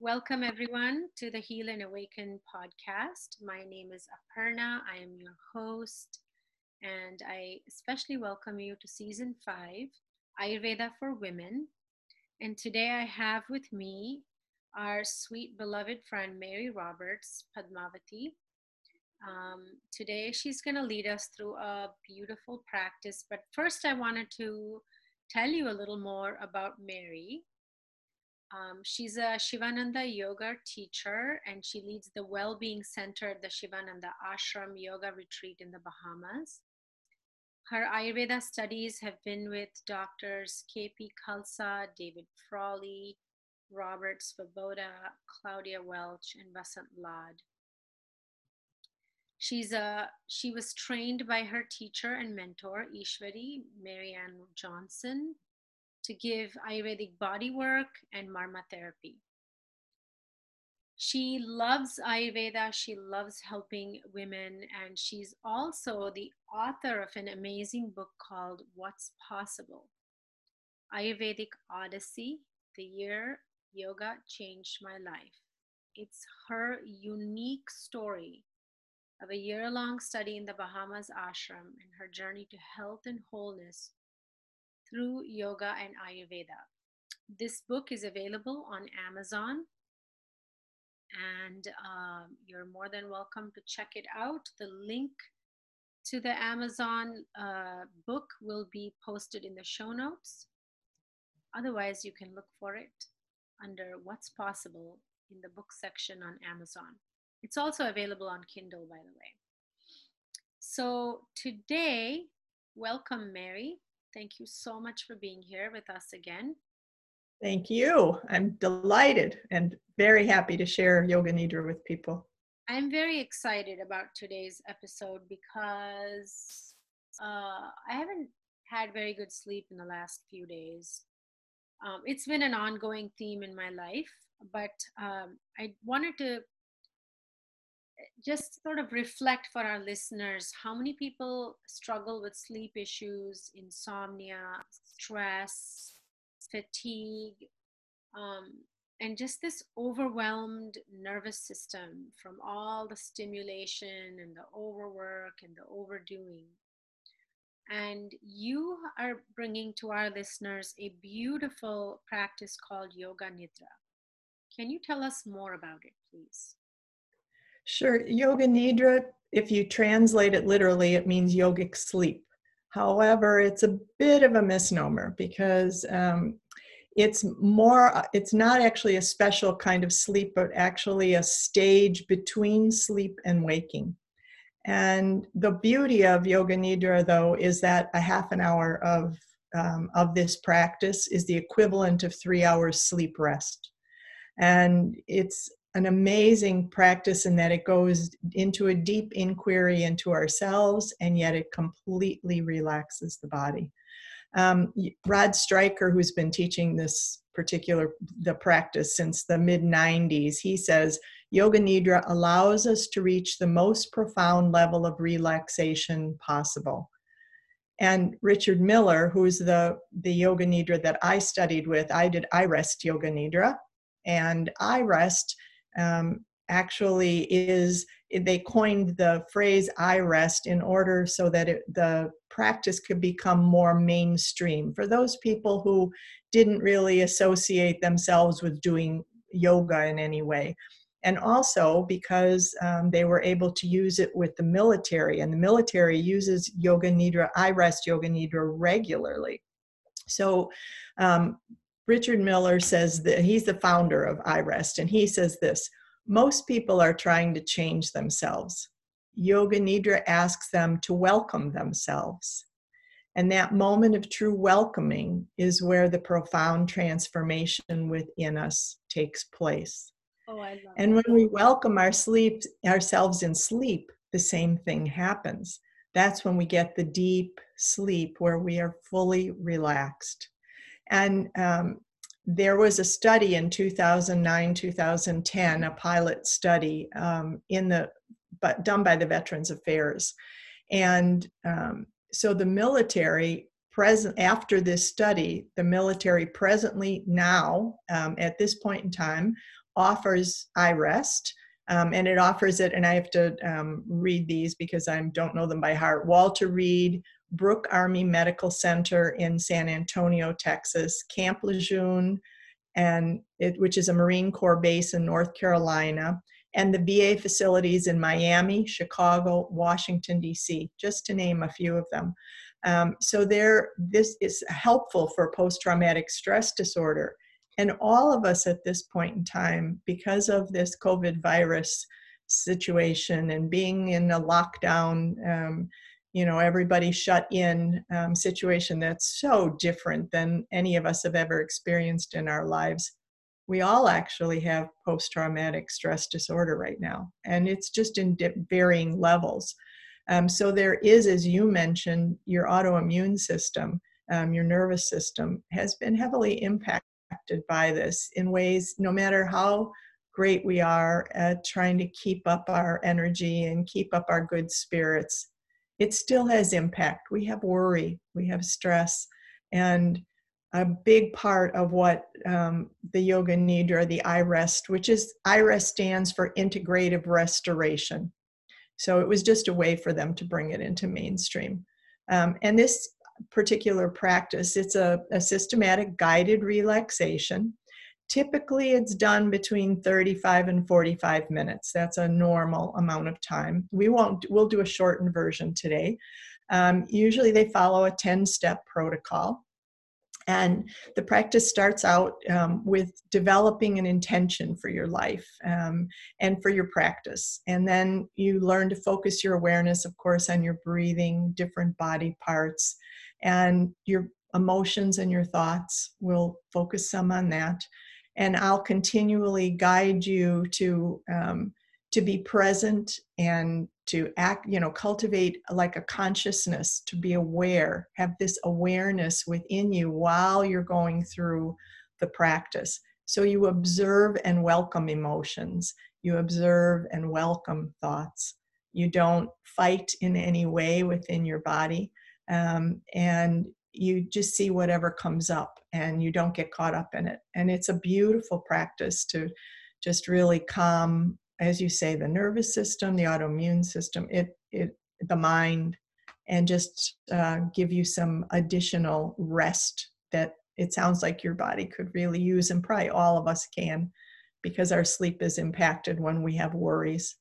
Welcome, everyone, to the Heal and Awaken podcast. My name is Aparna. I am your host, and I especially welcome you to season five Ayurveda for Women. And today I have with me our sweet, beloved friend, Mary Roberts Padmavati. Um, today, she's going to lead us through a beautiful practice. But first, I wanted to tell you a little more about Mary. Um, she's a Sivananda yoga teacher and she leads the Well-Being Center at the Sivananda Ashram Yoga Retreat in the Bahamas. Her Ayurveda studies have been with doctors KP Khalsa, David Frawley, Robert Svoboda, Claudia Welch, and Vasant Lad. She's a, she was trained by her teacher and mentor, Ishwari Marianne Johnson, to give Ayurvedic body work and Marma therapy. She loves Ayurveda, she loves helping women, and she's also the author of an amazing book called What's Possible Ayurvedic Odyssey The Year Yoga Changed My Life. It's her unique story of a year long study in the Bahamas ashram and her journey to health and wholeness through yoga and Ayurveda. This book is available on Amazon, and um, you're more than welcome to check it out. The link to the Amazon uh, book will be posted in the show notes. Otherwise, you can look for it under What's Possible in the book section on Amazon. It's also available on Kindle, by the way. So today, welcome, Mary. Thank you so much for being here with us again. Thank you. I'm delighted and very happy to share Yoga Nidra with people. I'm very excited about today's episode because uh, I haven't had very good sleep in the last few days. Um, it's been an ongoing theme in my life, but um, I wanted to just sort of reflect for our listeners how many people struggle with sleep issues, insomnia, stress, fatigue, um, and just this overwhelmed nervous system from all the stimulation and the overwork and the overdoing. And you are bringing to our listeners a beautiful practice called Yoga Nidra. Can you tell us more about it, please? Sure. Yoga Nidra, if you translate it literally, it means yogic sleep. However, it's a bit of a misnomer because um, it's more, it's not actually a special kind of sleep, but actually a stage between sleep and waking. And the beauty of Yoga Nidra, though, is that a half an hour of um, of this practice is the equivalent of three hours sleep rest. And it's an amazing practice in that it goes into a deep inquiry into ourselves and yet it completely relaxes the body. Um, Rod Stryker, who's been teaching this particular the practice since the mid 90s, he says Yoga Nidra allows us to reach the most profound level of relaxation possible. And Richard Miller, who's the, the Yoga Nidra that I studied with, I did iRest Yoga Nidra. And iRest um, actually is they coined the phrase iRest in order so that it, the practice could become more mainstream for those people who didn't really associate themselves with doing yoga in any way. And also because um, they were able to use it with the military and the military uses yoga nidra iRest yoga nidra regularly. So um, Richard Miller says that he's the founder of iRest, and he says this most people are trying to change themselves. Yoga Nidra asks them to welcome themselves. And that moment of true welcoming is where the profound transformation within us takes place. Oh, I love and when we welcome our sleep, ourselves in sleep, the same thing happens. That's when we get the deep sleep where we are fully relaxed. And um, there was a study in 2009 2010 a pilot study um, in the but done by the veterans affairs and um, so the military present after this study the military presently now um, at this point in time offers iRest. Um, and it offers it, and I have to um, read these because I don't know them by heart. Walter Reed, Brooke Army Medical Center in San Antonio, Texas, Camp Lejeune, and it, which is a Marine Corps base in North Carolina, and the VA facilities in Miami, Chicago, Washington, D.C., just to name a few of them. Um, so there, this is helpful for post-traumatic stress disorder. And all of us at this point in time, because of this COVID virus situation and being in a lockdown, um, you know, everybody shut in um, situation that's so different than any of us have ever experienced in our lives. We all actually have post traumatic stress disorder right now, and it's just in varying levels. Um, so there is, as you mentioned, your autoimmune system, um, your nervous system has been heavily impacted by this in ways, no matter how great we are at trying to keep up our energy and keep up our good spirits, it still has impact. We have worry, we have stress, and a big part of what um, the Yoga Nidra, the iRest, which is iRest stands for Integrative Restoration. So it was just a way for them to bring it into mainstream. Um, and this particular practice, it's a, a systematic guided relaxation. Typically, it's done between 35 and 45 minutes. That's a normal amount of time. We won't, we'll do a shortened version today. Um, usually, they follow a 10 step protocol. And the practice starts out um, with developing an intention for your life um, and for your practice. And then you learn to focus your awareness, of course, on your breathing, different body parts, and your emotions and your thoughts. We'll focus some on that. And I'll continually guide you to um, to be present and to act you know cultivate like a consciousness to be aware have this awareness within you while you're going through the practice. So you observe and welcome emotions. You observe and welcome thoughts. You don't fight in any way within your body. Um, and you just see whatever comes up and you don't get caught up in it and it's a beautiful practice to just really calm as you say, the nervous system, the autoimmune system, it, it, the mind, and just uh, give you some additional rest that it sounds like your body could really use, and probably all of us can, because our sleep is impacted when we have worries.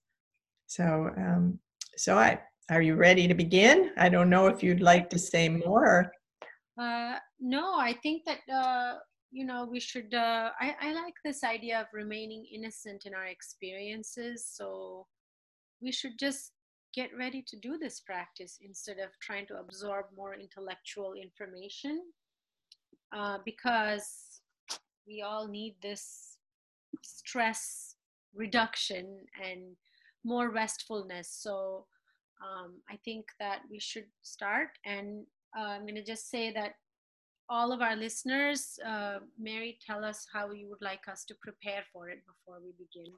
So, um, so I are you ready to begin? I don't know if you'd like to say more. Uh, no, I think that uh, you know we should uh, I, I like this idea of remaining innocent in our experiences so we should just get ready to do this practice instead of trying to absorb more intellectual information uh, because we all need this stress reduction and more restfulness. So um, i think that we should start and uh, i'm going to just say that all of our listeners, uh, Mary, tell us how you would like us to prepare for it before we begin.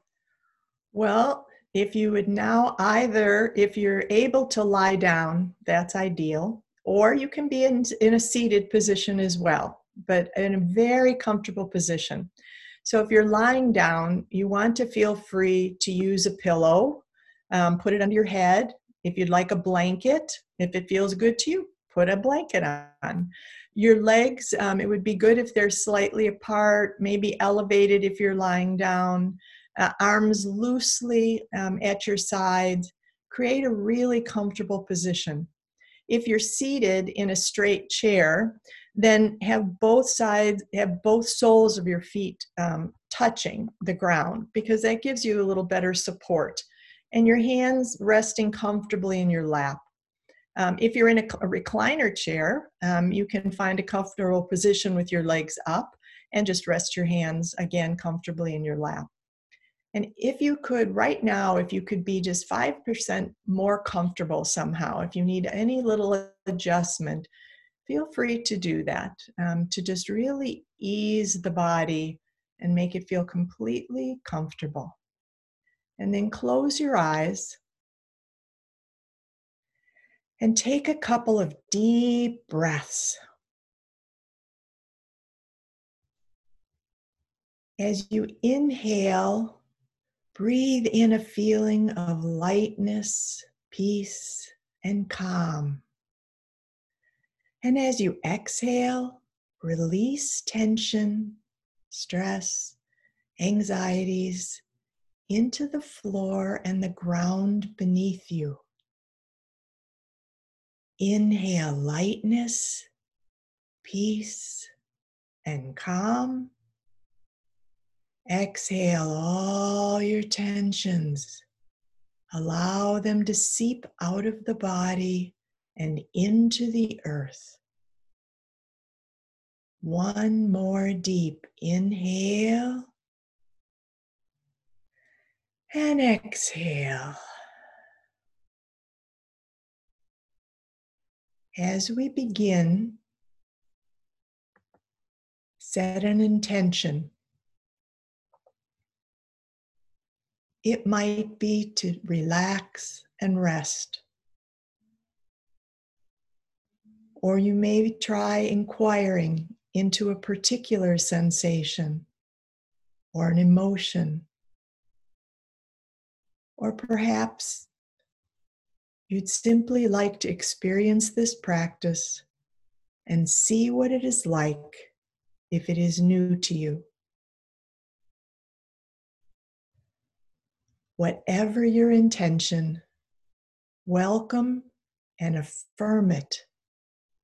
Well, if you would now either, if you're able to lie down, that's ideal, or you can be in, in a seated position as well, but in a very comfortable position. So if you're lying down, you want to feel free to use a pillow, um, put it under your head. If you'd like a blanket, if it feels good to you, put a blanket on. Your legs, um, it would be good if they're slightly apart, maybe elevated if you're lying down. Uh, arms loosely um, at your sides. Create a really comfortable position. If you're seated in a straight chair, then have both sides, have both soles of your feet um, touching the ground because that gives you a little better support. And your hands resting comfortably in your lap. Um, if you're in a, a recliner chair, um, you can find a comfortable position with your legs up and just rest your hands again comfortably in your lap. And if you could, right now, if you could be just 5% more comfortable somehow, if you need any little adjustment, feel free to do that um, to just really ease the body and make it feel completely comfortable. And then close your eyes and take a couple of deep breaths. As you inhale, breathe in a feeling of lightness, peace, and calm. And as you exhale, release tension, stress, anxieties into the floor and the ground beneath you. Inhale lightness, peace, and calm. Exhale all your tensions. Allow them to seep out of the body and into the earth. One more deep inhale and exhale. As we begin, set an intention. It might be to relax and rest. Or you may try inquiring into a particular sensation or an emotion. Or perhaps you'd simply like to experience this practice and see what it is like if it is new to you. Whatever your intention, welcome and affirm it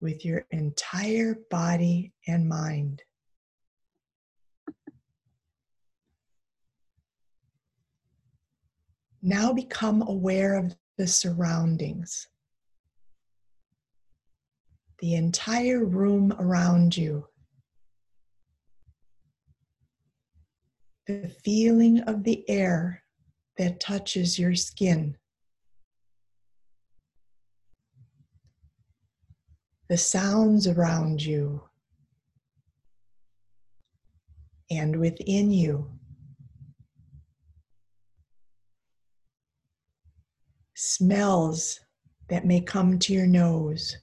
with your entire body and mind. Now become aware of the surroundings, the entire room around you, the feeling of the air that touches your skin. the sounds around you and within you. Smells that may come to your nose.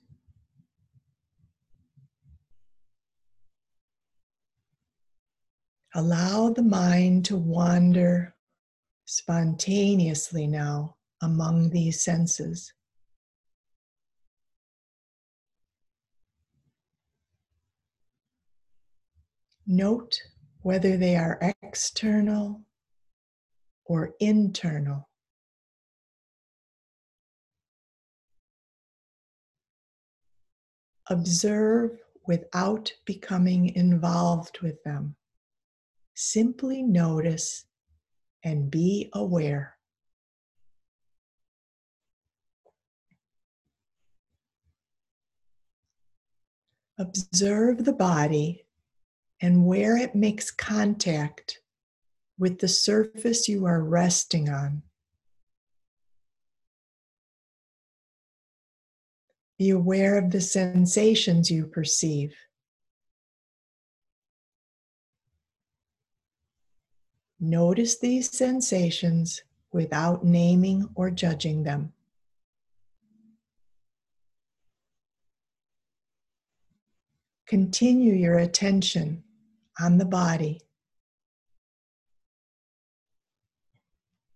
Allow the mind to wander spontaneously now among these senses. Note whether they are external or internal. Observe without becoming involved with them. Simply notice and be aware. Observe the body and where it makes contact with the surface you are resting on. Be aware of the sensations you perceive. Notice these sensations without naming or judging them. Continue your attention on the body.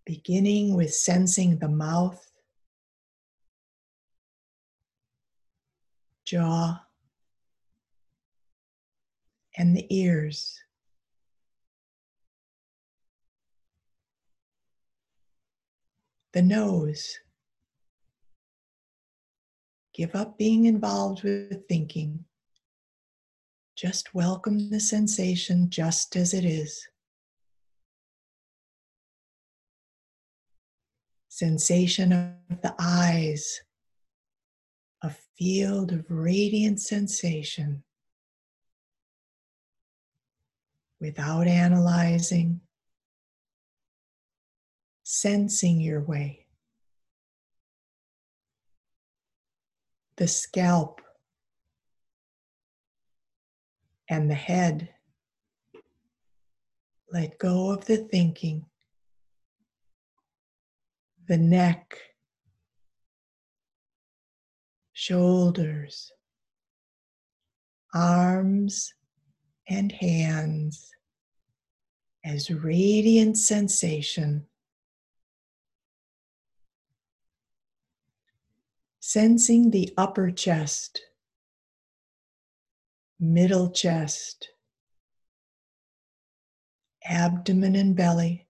Beginning with sensing the mouth, jaw, and the ears. The nose. Give up being involved with thinking. Just welcome the sensation just as it is. Sensation of the eyes, a field of radiant sensation without analyzing, sensing your way. The scalp, and the head. Let go of the thinking. The neck, shoulders, arms, and hands. as radiant sensation. Sensing the upper chest, middle chest, abdomen and belly,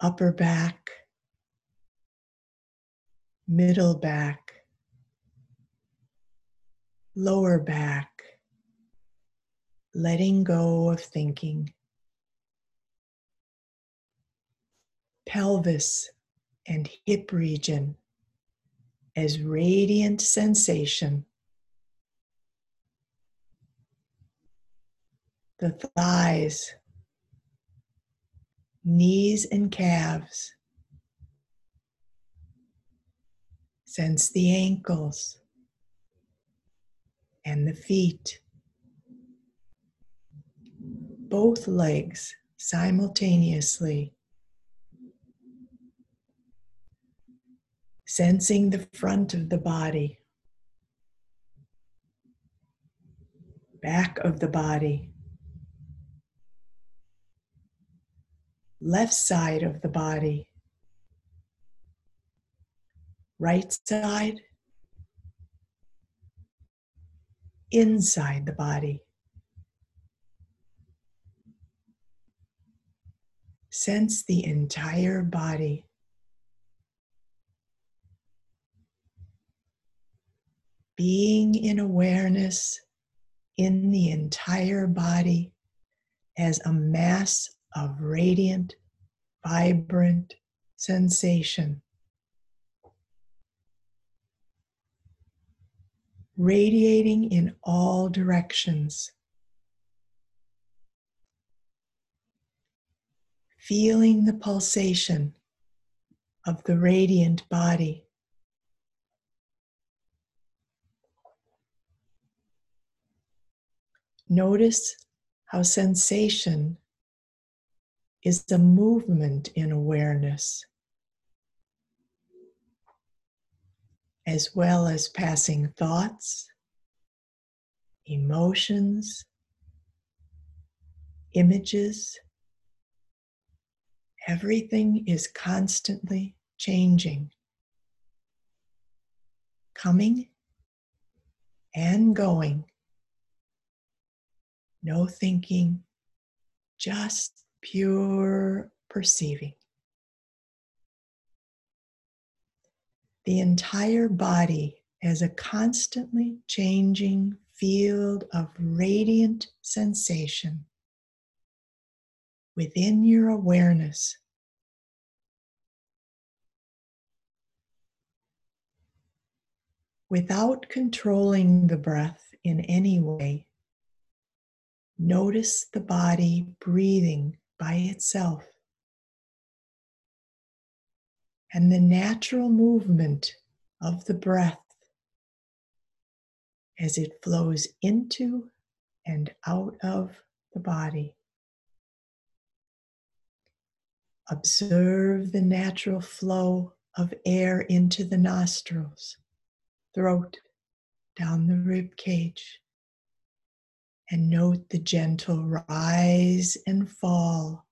upper back, middle back, lower back, letting go of thinking, pelvis and hip region as radiant sensation. The thighs, knees, and calves. Sense the ankles and the feet. Both legs simultaneously. Sensing the front of the body, back of the body, left side of the body, right side, inside the body. Sense the entire body. Being in awareness in the entire body as a mass of radiant, vibrant sensation. Radiating in all directions. Feeling the pulsation of the radiant body. Notice how sensation is the movement in awareness. As well as passing thoughts, emotions, images. Everything is constantly changing, coming and going. No thinking, just pure perceiving. The entire body as a constantly changing field of radiant sensation within your awareness. Without controlling the breath in any way, notice the body breathing by itself and the natural movement of the breath as it flows into and out of the body. Observe the natural flow of air into the nostrils, throat, down the rib cage, and note the gentle rise and fall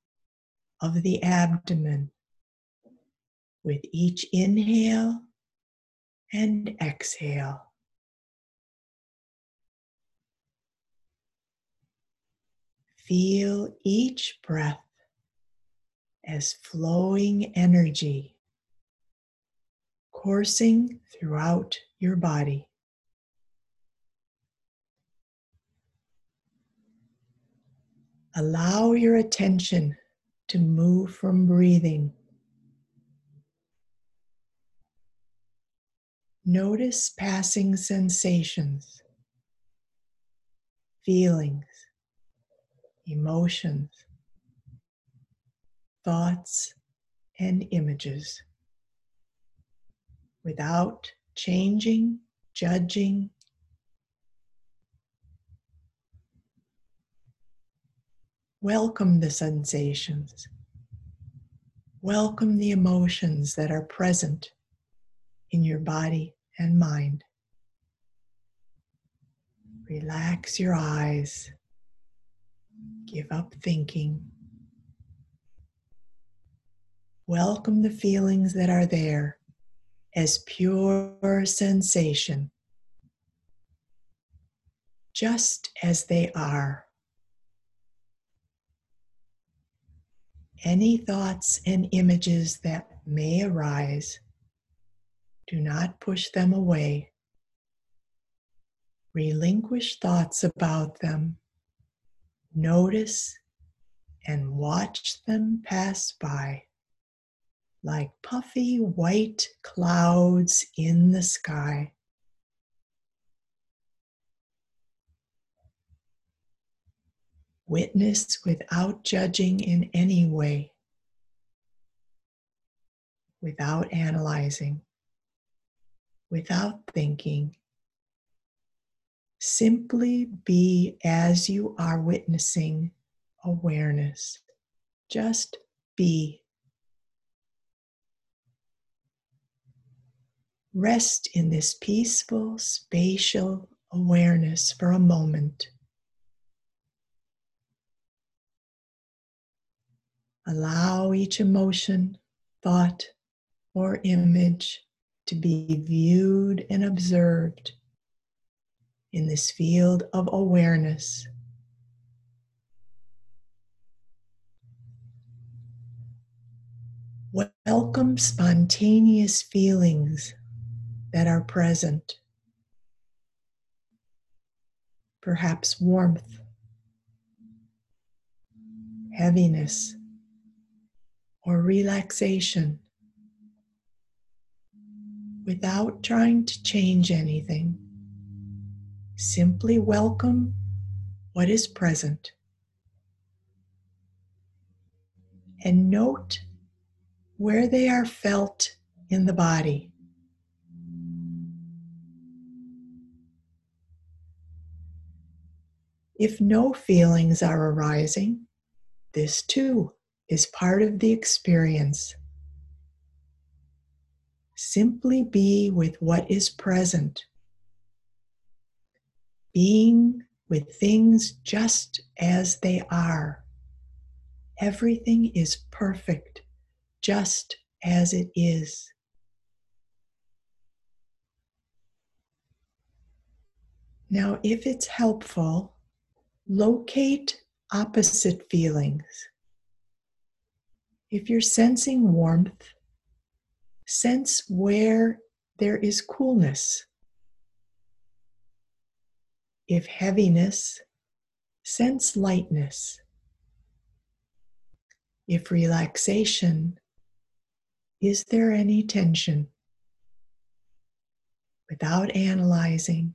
of the abdomen with each inhale and exhale. Feel each breath as flowing energy coursing throughout your body. Allow your attention to move from breathing Notice passing sensations, feelings, emotions, thoughts, and images without changing, judging, Welcome the sensations. Welcome the emotions that are present in your body and mind. Relax your eyes Give up thinking. Welcome the feelings that are there as pure sensation, just as they are. Any thoughts and images that may arise, do not push them away. Relinquish thoughts about them. Notice and watch them pass by like puffy white clouds in the sky. Witness without judging in any way, without analyzing, without thinking. Simply be as you are witnessing awareness. Just be. Rest in this peaceful, spatial awareness for a moment. Allow each emotion, thought, or image to be viewed and observed in this field of awareness. Welcome spontaneous feelings that are present. Perhaps warmth, heaviness, or relaxation without trying to change anything. Simply welcome what is present and note where they are felt in the body. If no feelings are arising, this too is part of the experience. Simply be with what is present. Being with things just as they are. Everything is perfect, just as it is. Now, if it's helpful, locate opposite feelings. If you're sensing warmth, sense where there is coolness. If heaviness, sense lightness. If relaxation, is there any tension? Without analyzing,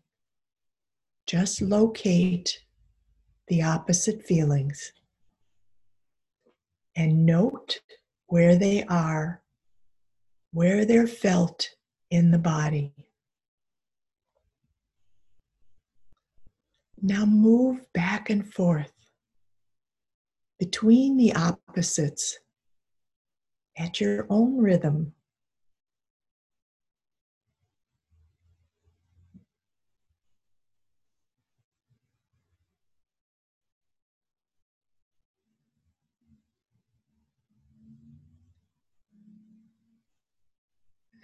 just locate the opposite feelings and note where they are, where they're felt in the body. Now move back and forth between the opposites at your own rhythm.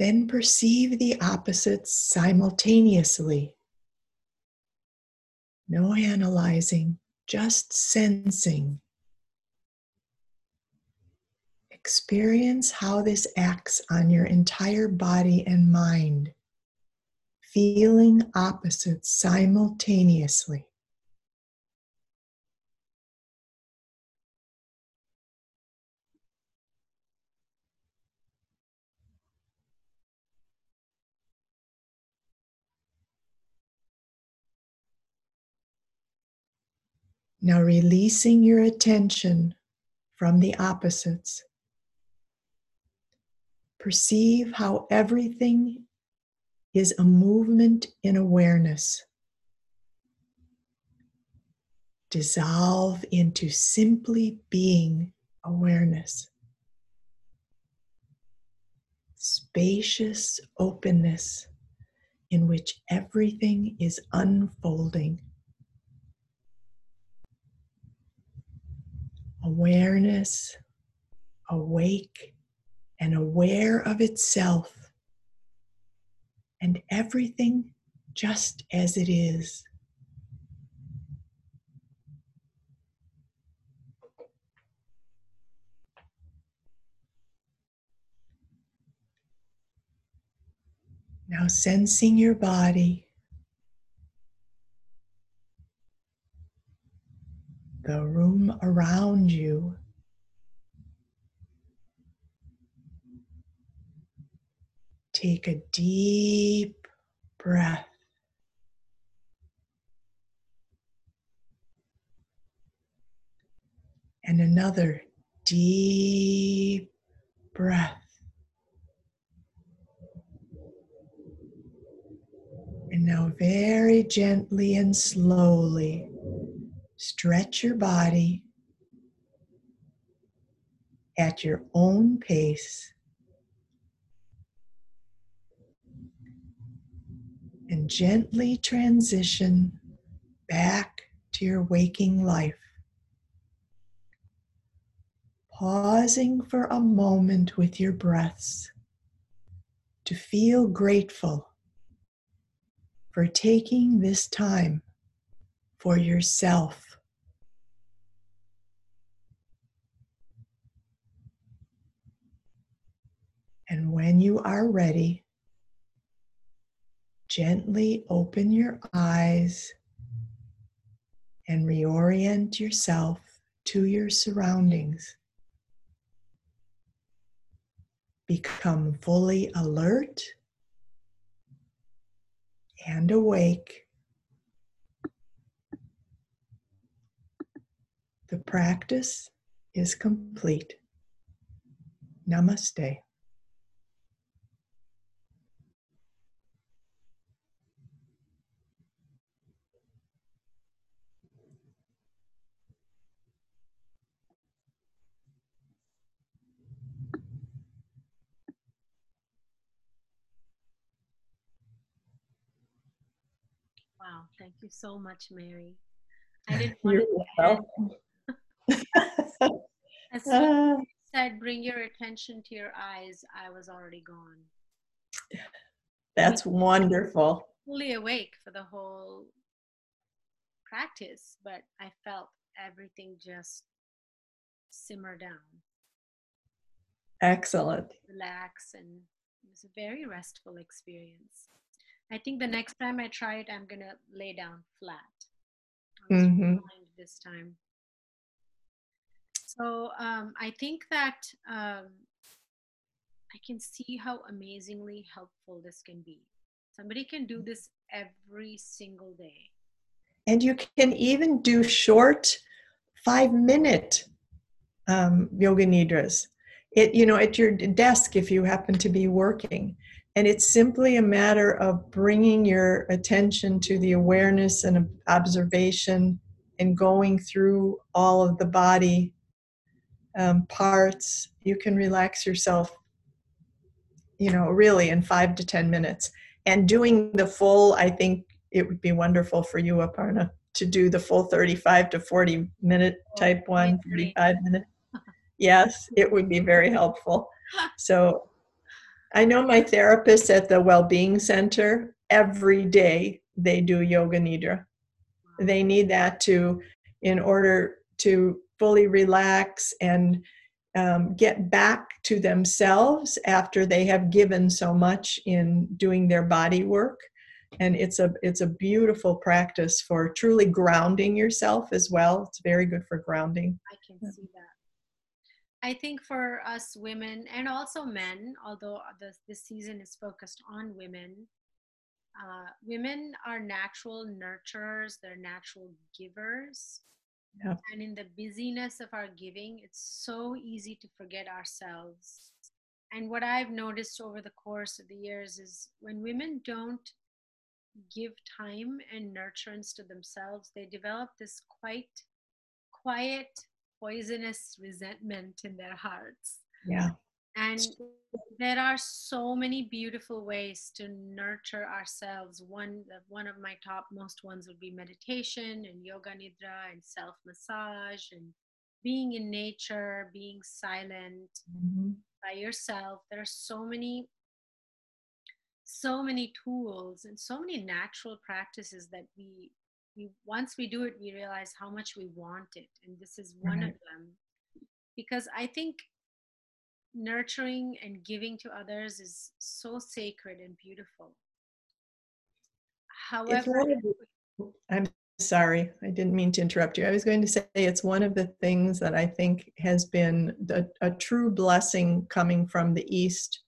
Then perceive the opposites simultaneously. No analyzing, just sensing. Experience how this acts on your entire body and mind, feeling opposites simultaneously. Now releasing your attention from the opposites. Perceive how everything is a movement in awareness. Dissolve into simply being awareness. Spacious openness in which everything is unfolding. Awareness, awake, and aware of itself and everything just as it is. Now, sensing your body, the room around you. Take a deep breath. And another deep breath. And now, very gently and slowly, stretch your body at your own pace. And gently transition back to your waking life. Pausing for a moment with your breaths to feel grateful for taking this time for yourself. And when you are ready, gently open your eyes and reorient yourself to your surroundings. Become fully alert and awake. The practice is complete. Namaste. Wow, thank you so much, Mary. I didn't You're welcome. as soon as you uh, said, bring your attention to your eyes, I was already gone. That's wonderful. Fully awake for the whole practice, but I felt everything just simmer down, Excellent. relax, and it was a very restful experience. I think the next time I try it, I'm gonna lay down flat. Mhm. this time. So um, I think that um, I can see how amazingly helpful this can be. Somebody can do this every single day. And you can even do short five minute um, yoga nidras. It, you know, at your desk if you happen to be working. And it's simply a matter of bringing your attention to the awareness and observation and going through all of the body um, parts. You can relax yourself, you know, really in five to 10 minutes. And doing the full, I think it would be wonderful for you, Aparna, to do the full 35 to 40 minute type one, 45 minute. Yes, it would be very helpful. So I know my therapists at the Wellbeing Center, every day they do yoga nidra. They need that to, in order to fully relax and um, get back to themselves after they have given so much in doing their body work. And it's a it's a beautiful practice for truly grounding yourself as well. It's very good for grounding. I can see that. I think for us women and also men, although this, this season is focused on women, uh, women are natural nurturers, they're natural givers. Yeah. And in the busyness of our giving, it's so easy to forget ourselves. And what I've noticed over the course of the years is when women don't give time and nurturance to themselves, they develop this quite quiet, poisonous resentment in their hearts. yeah And there are so many beautiful ways to nurture ourselves. One, one of my top most ones would be meditation and yoga nidra and self massage and being in nature, being silent Mm-hmm. by yourself. There are so many, so many tools and so many natural practices that we, we once we do it, we realize how much we want it. And this is one of them. Because I think nurturing and giving to others is so sacred and beautiful. However, the- I'm sorry, I didn't mean to interrupt you. I was going to say it's one of the things that I think has been a, a true blessing coming from the East,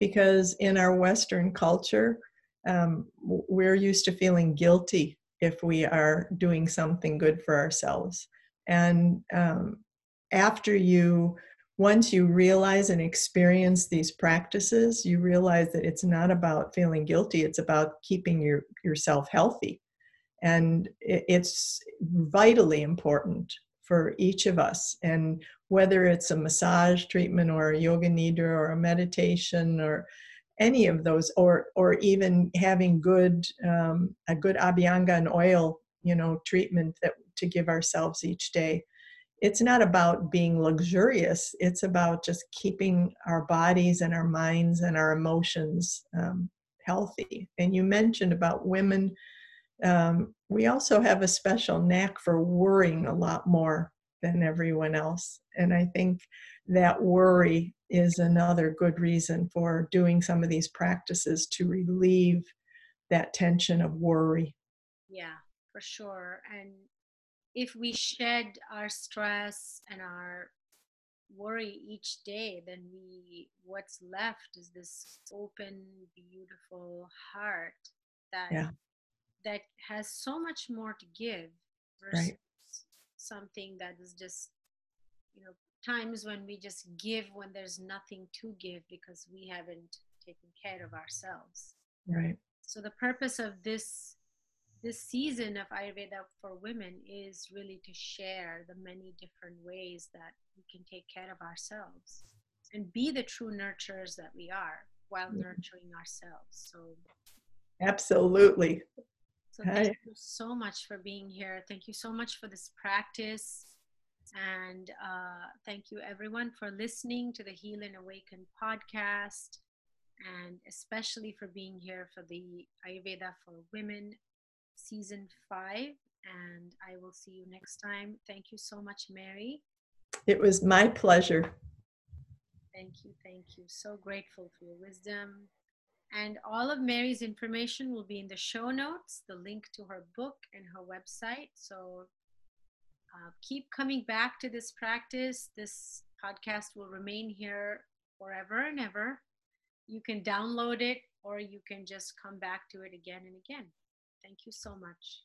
because in our Western culture, um, we're used to feeling guilty if we are doing something good for ourselves. And um, after you, once you realize and experience these practices, you realize that it's not about feeling guilty, it's about keeping your, yourself healthy. And it's vitally important for each of us. And whether it's a massage treatment or a yoga nidra or a meditation or any of those, or or even having good um, a good abhyanga and oil, you know, treatment that to give ourselves each day. It's not about being luxurious. It's about just keeping our bodies and our minds and our emotions um, healthy. And you mentioned about women um, we also have a special knack for worrying a lot more than everyone else. And I think that worry is another good reason for doing some of these practices to relieve that tension of worry. Yeah, for sure. And if we shed our stress and our worry each day, then we what's left is this open, beautiful heart that Yeah. that has so much more to give versus Right. something that is just you know times when we just give when there's nothing to give because we haven't taken care of ourselves Right. so the purpose of this this season of ayurveda for women is really to share the many different ways that we can take care of ourselves and be the true nurturers that we are while nurturing ourselves so Absolutely. so Hi. thank you so much for being here thank you so much for this practice and uh, thank you everyone for listening to the heal and awaken podcast and especially for being here for the ayurveda for women season five. And I will see you next time. Thank you so much, Mary. It was my pleasure. Thank you. Thank you. So grateful for your wisdom. And all of Mary's information will be in the show notes, the link to her book and her website. So uh, keep coming back to this practice. This podcast will remain here forever and ever. You can download it or you can just come back to it again and again. Thank you so much.